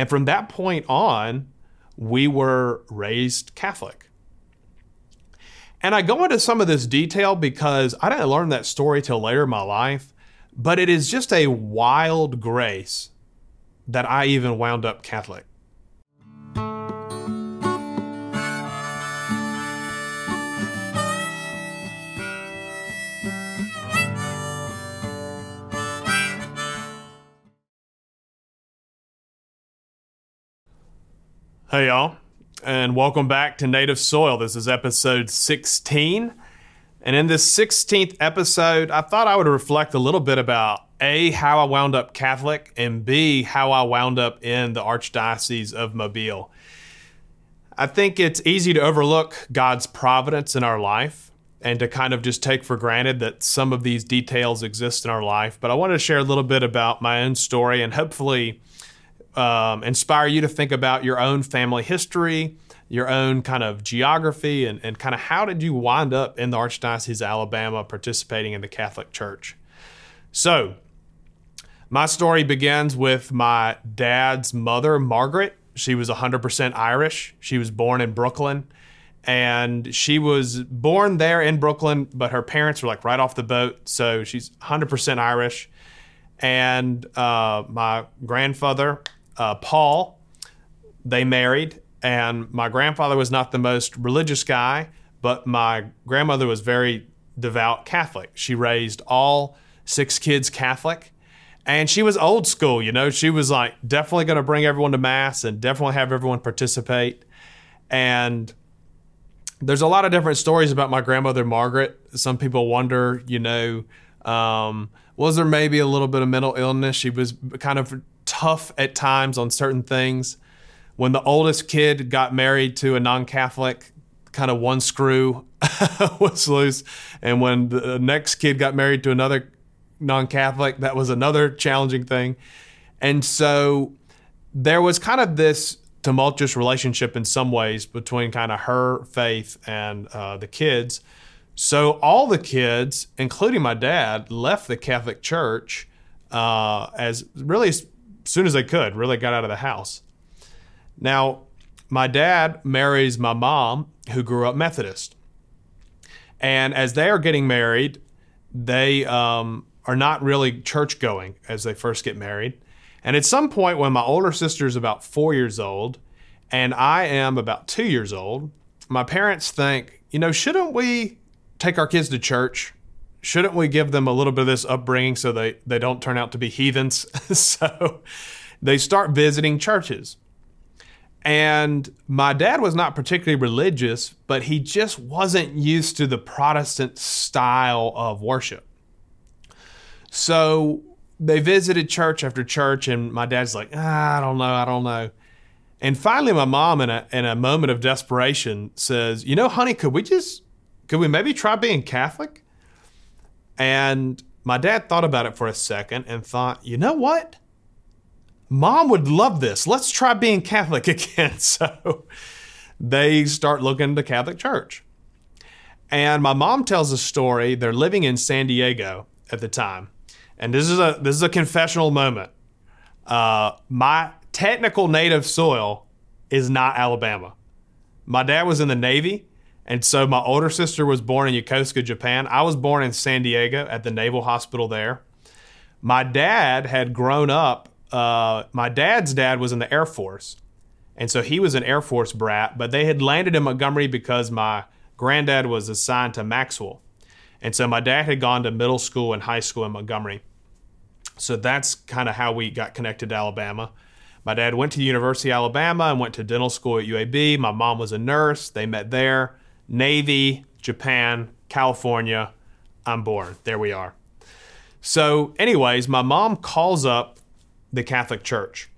And from that point on, we were raised Catholic. And I go into some of this detail because I didn't learn that story till later in my life, but it is just a wild grace that I even wound up Catholic. Hey, y'all, and welcome back to Native Soil. This is episode 16. And in this 16th episode, I thought I would reflect a little bit about A, how I wound up Catholic, and B, how I wound up in the Archdiocese of Mobile. I think it's easy to overlook God's providence in our life and to kind of just take for granted that some of these details exist in our life. But I wanted to share a little bit about my own story and hopefully um, inspire you to think about your own family history, your own kind of geography, and, and kind of how did you wind up in the Archdiocese of Alabama participating in the Catholic Church. So, my story begins with my dad's mother, Margaret. She was 100% Irish. She was born in Brooklyn. And she was born there in Brooklyn, but her parents were like right off the boat. So she's 100% Irish. And uh, my grandfather uh, Paul, they married, and my grandfather was not the most religious guy, but my grandmother was very devout Catholic. She raised all six kids Catholic. And she was old school, you know. She was like definitely going to bring everyone to mass and definitely have everyone participate. And there's a lot of different stories about my grandmother Margaret. Some people wonder, you know, um, was there maybe a little bit of mental illness? She was kind of tough at times on certain things. When the oldest kid got married to a non Catholic, kind of one screw was loose. And when the next kid got married to another non Catholic, that was another challenging thing. And so there was kind of this tumultuous relationship in some ways between kind of her faith and uh, the kids. So all the kids, including my dad, left the Catholic Church uh, as really soon as they could, really got out of the house. Now, my dad marries my mom, who grew up Methodist. And as they are getting married, they um, are not really church going as they first get married. And at some point, when my older sister is about four years old and I am about two years old, my parents think, you know, shouldn't we take our kids to church? Shouldn't we give them a little bit of this upbringing so they, they don't turn out to be heathens? so they start visiting churches. And my dad was not particularly religious, but he just wasn't used to the Protestant style of worship. So they visited church after church, and my dad's like, ah, I don't know, I don't know. And finally, my mom, in a, in a moment of desperation, says, You know, honey, could we just, could we maybe try being Catholic? And my dad thought about it for a second and thought, you know what? Mom would love this. Let's try being Catholic again. So they start looking to Catholic Church. And my mom tells a story. They're living in San Diego at the time. And this is a this is a confessional moment. Uh, my technical native soil is not Alabama. My dad was in the Navy and so my older sister was born in Yokosuka, Japan. I was born in San Diego at the Naval Hospital there. My dad had grown up, uh, my dad's dad was in the Air Force. And so he was an Air Force brat, but they had landed in Montgomery because my granddad was assigned to Maxwell. And so my dad had gone to middle school and high school in Montgomery. So that's kind of how we got connected to Alabama. My dad went to the University of Alabama and went to dental school at UAB. My mom was a nurse. They met there. Navy, Japan, California. I'm born. There we are. So, anyways, my mom calls up the Catholic Church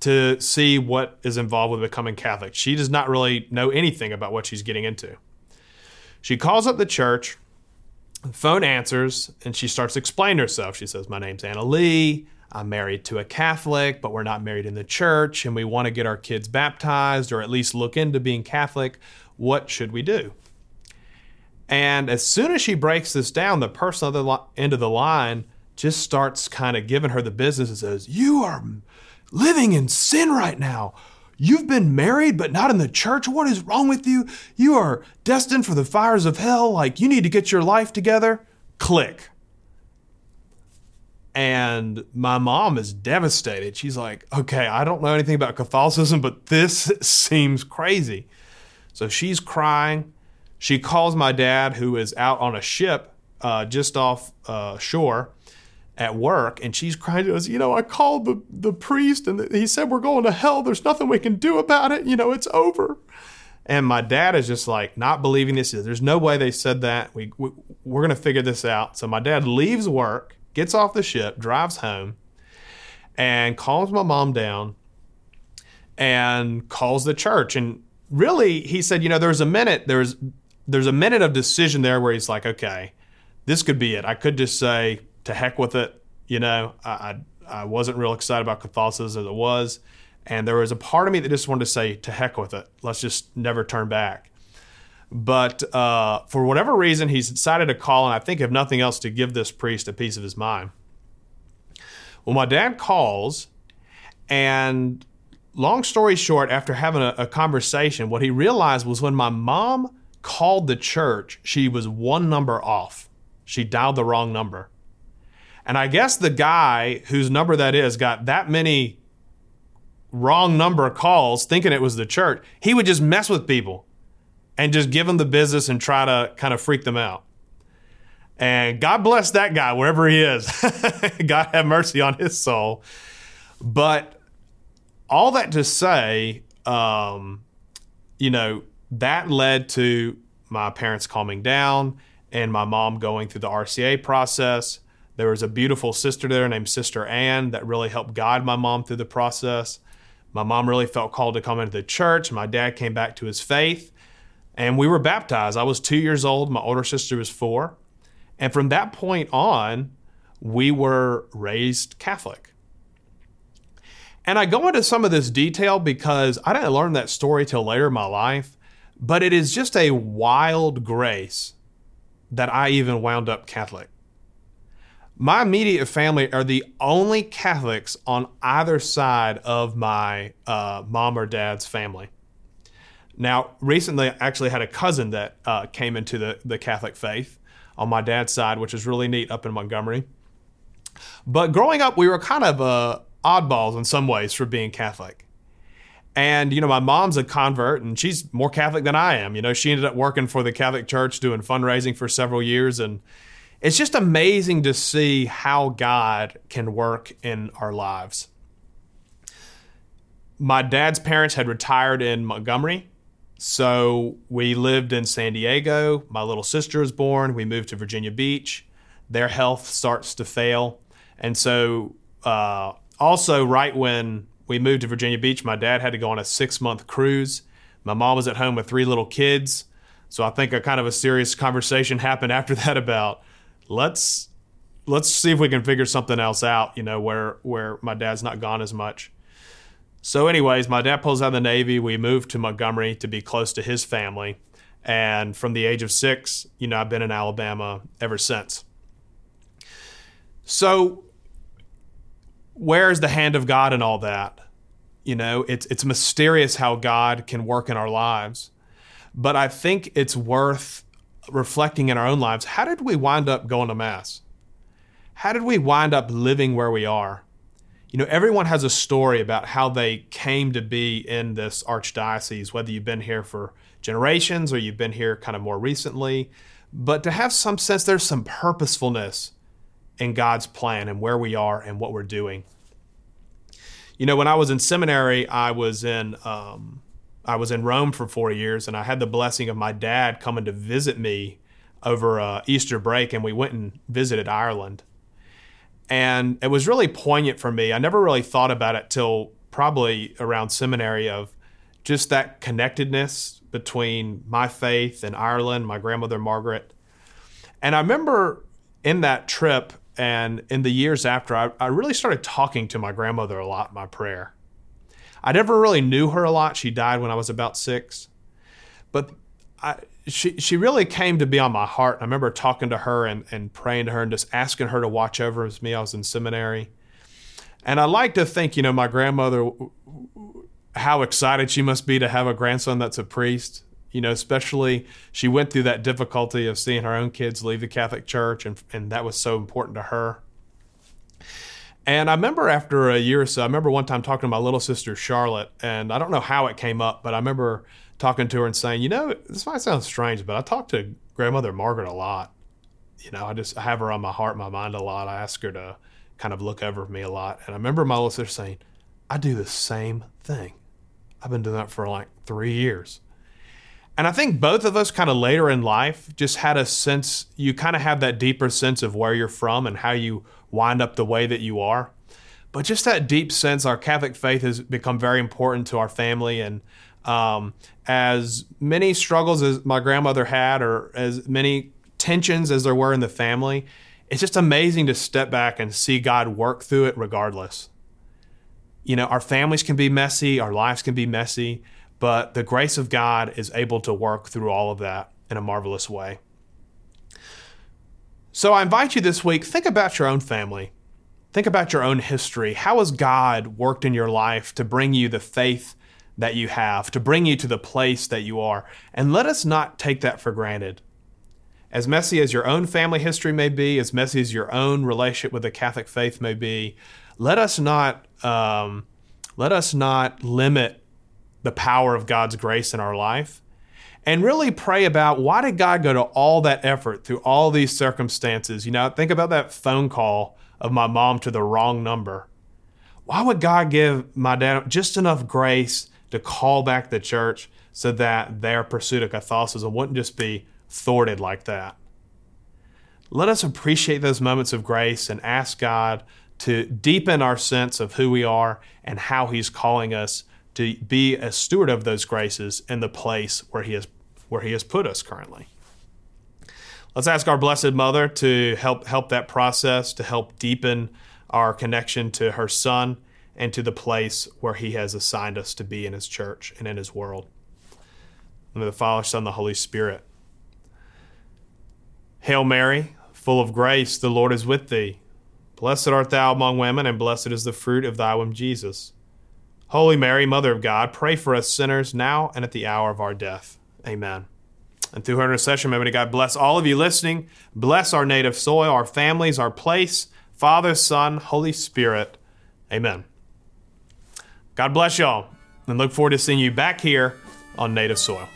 to see what is involved with becoming Catholic. She does not really know anything about what she's getting into. She calls up the church, phone answers, and she starts explaining herself. She says, My name's Anna Lee. I'm married to a Catholic, but we're not married in the church, and we want to get our kids baptized or at least look into being Catholic. What should we do? And as soon as she breaks this down, the person on the end of the line just starts kind of giving her the business and says, You are living in sin right now. You've been married, but not in the church. What is wrong with you? You are destined for the fires of hell. Like, you need to get your life together. Click. And my mom is devastated. She's like, okay, I don't know anything about Catholicism, but this seems crazy. So she's crying. She calls my dad, who is out on a ship uh, just off uh, shore at work, and she's crying to us, you know, I called the, the priest and he said, we're going to hell. There's nothing we can do about it. You know, it's over. And my dad is just like not believing this. There's no way they said that. We, we we're going to figure this out. So my dad leaves work gets off the ship, drives home, and calms my mom down and calls the church. And really, he said, you know, there's a minute, there's there's a minute of decision there where he's like, okay, this could be it. I could just say, to heck with it. You know, I, I, I wasn't real excited about Catholicism as it was. And there was a part of me that just wanted to say, to heck with it. Let's just never turn back. But uh, for whatever reason, he's decided to call, and I think, if nothing else, to give this priest a piece of his mind. Well, my dad calls, and long story short, after having a, a conversation, what he realized was when my mom called the church, she was one number off. She dialed the wrong number. And I guess the guy whose number that is got that many wrong number calls thinking it was the church. He would just mess with people and just give them the business and try to kind of freak them out. And God bless that guy wherever he is. God have mercy on his soul. But all that to say, um, you know, that led to my parents calming down and my mom going through the RCIA process. There was a beautiful sister there named Sister Ann that really helped guide my mom through the process. My mom really felt called to come into the church. My dad came back to his faith and we were baptized. I was two years old. My older sister was four. And from that point on, we were raised Catholic. And I go into some of this detail because I didn't learn that story till later in my life, but it is just a wild grace that I even wound up Catholic. My immediate family are the only Catholics on either side of my uh, mom or dad's family. Now, recently, I actually had a cousin that uh, came into the, the Catholic faith on my dad's side, which is really neat up in Montgomery. But growing up, we were kind of uh, oddballs in some ways for being Catholic. And, you know, my mom's a convert and she's more Catholic than I am. You know, she ended up working for the Catholic Church doing fundraising for several years. And it's just amazing to see how God can work in our lives. My dad's parents had retired in Montgomery so we lived in San Diego. My little sister was born. We moved to Virginia Beach. Their health starts to fail. And so, uh, also, right when we moved to Virginia Beach, my dad had to go on a six month cruise. My mom was at home with three little kids. So I think a kind of a serious conversation happened after that about let's let's see if we can figure something else out, you know, where where my dad's not gone as much. So, anyways, my dad pulls out of the Navy. We moved to Montgomery to be close to his family. And from the age of six, you know, I've been in Alabama ever since. So, where's the hand of God in all that? You know, it's, it's mysterious how God can work in our lives. But I think it's worth reflecting in our own lives. How did we wind up going to Mass? How did we wind up living where we are? you know, everyone has a story about how they came to be in this archdiocese, whether you've been here for generations or you've been here kind of more recently. But to have some sense there's some purposefulness in God's plan and where we are and what we're doing. You know, when I was in seminary, I was in um, I was in Rome for four years, and I had the blessing of my dad coming to visit me over uh, Easter break, and we went and visited Ireland. And it was really poignant for me. I never really thought about it till probably around seminary of just that connectedness between my faith and Ireland, my grandmother Margaret. And I remember in that trip and in the years after, I, I really started talking to my grandmother a lot in my prayer. I never really knew her a lot. She died when I was about six. But I, she she really came to be on my heart. I remember talking to her and, and praying to her and just asking her to watch over me. I was in seminary. And I like to think, you know, my grandmother, how excited she must be to have a grandson that's a priest. You know, especially she went through that difficulty of seeing her own kids leave the Catholic Church, and, and that was so important to her. And I remember after a year or so, I remember one time talking to my little sister Charlotte, and I don't know how it came up, but I remember talking to her and saying, you know, this might sound strange, but I talk to grandmother Margaret a lot. You know, I just I have her on my heart, my mind a lot. I ask her to kind of look over me a lot. And I remember my little sister saying, I do the same thing. I've been doing that for like three years. And I think both of us kind of later in life just had a sense, you kind of have that deeper sense of where you're from and how you wind up the way that you are. But just that deep sense, our Catholic faith has become very important to our family. And um, as many struggles as my grandmother had, or as many tensions as there were in the family, it's just amazing to step back and see God work through it regardless. You know, our families can be messy, our lives can be messy, but the grace of God is able to work through all of that in a marvelous way. So I invite you this week, think about your own family. Think about your own history. How has God worked in your life to bring you the faith that you have, to bring you to the place that you are? And let us not take that for granted. As messy as your own family history may be, as messy as your own relationship with the Catholic faith may be, let us not um, let us not limit the power of God's grace in our life and really pray about why did God go to all that effort through all these circumstances? You know, think about that phone call of my mom to the wrong number. Why would God give my dad just enough grace to call back the church so that their pursuit of Catholicism wouldn't just be thwarted like that? Let us appreciate those moments of grace and ask God to deepen our sense of who we are and how He's calling us to be a steward of those graces in the place where he has where he has put us currently. Let's ask our blessed mother to help help that process to help deepen our connection to her son and to the place where he has assigned us to be in his church and in his world. In the Father, Son, the Holy Spirit. Hail Mary, full of grace, the Lord is with thee. Blessed art thou among women, and blessed is the fruit of thy womb, Jesus. Holy Mary, Mother of God, pray for us sinners now and at the hour of our death. Amen. And through her intercession, may God bless all of you listening, bless our native soil, our families, our place, Father, Son, Holy Spirit. Amen. God bless y'all, and look forward to seeing you back here on native soil.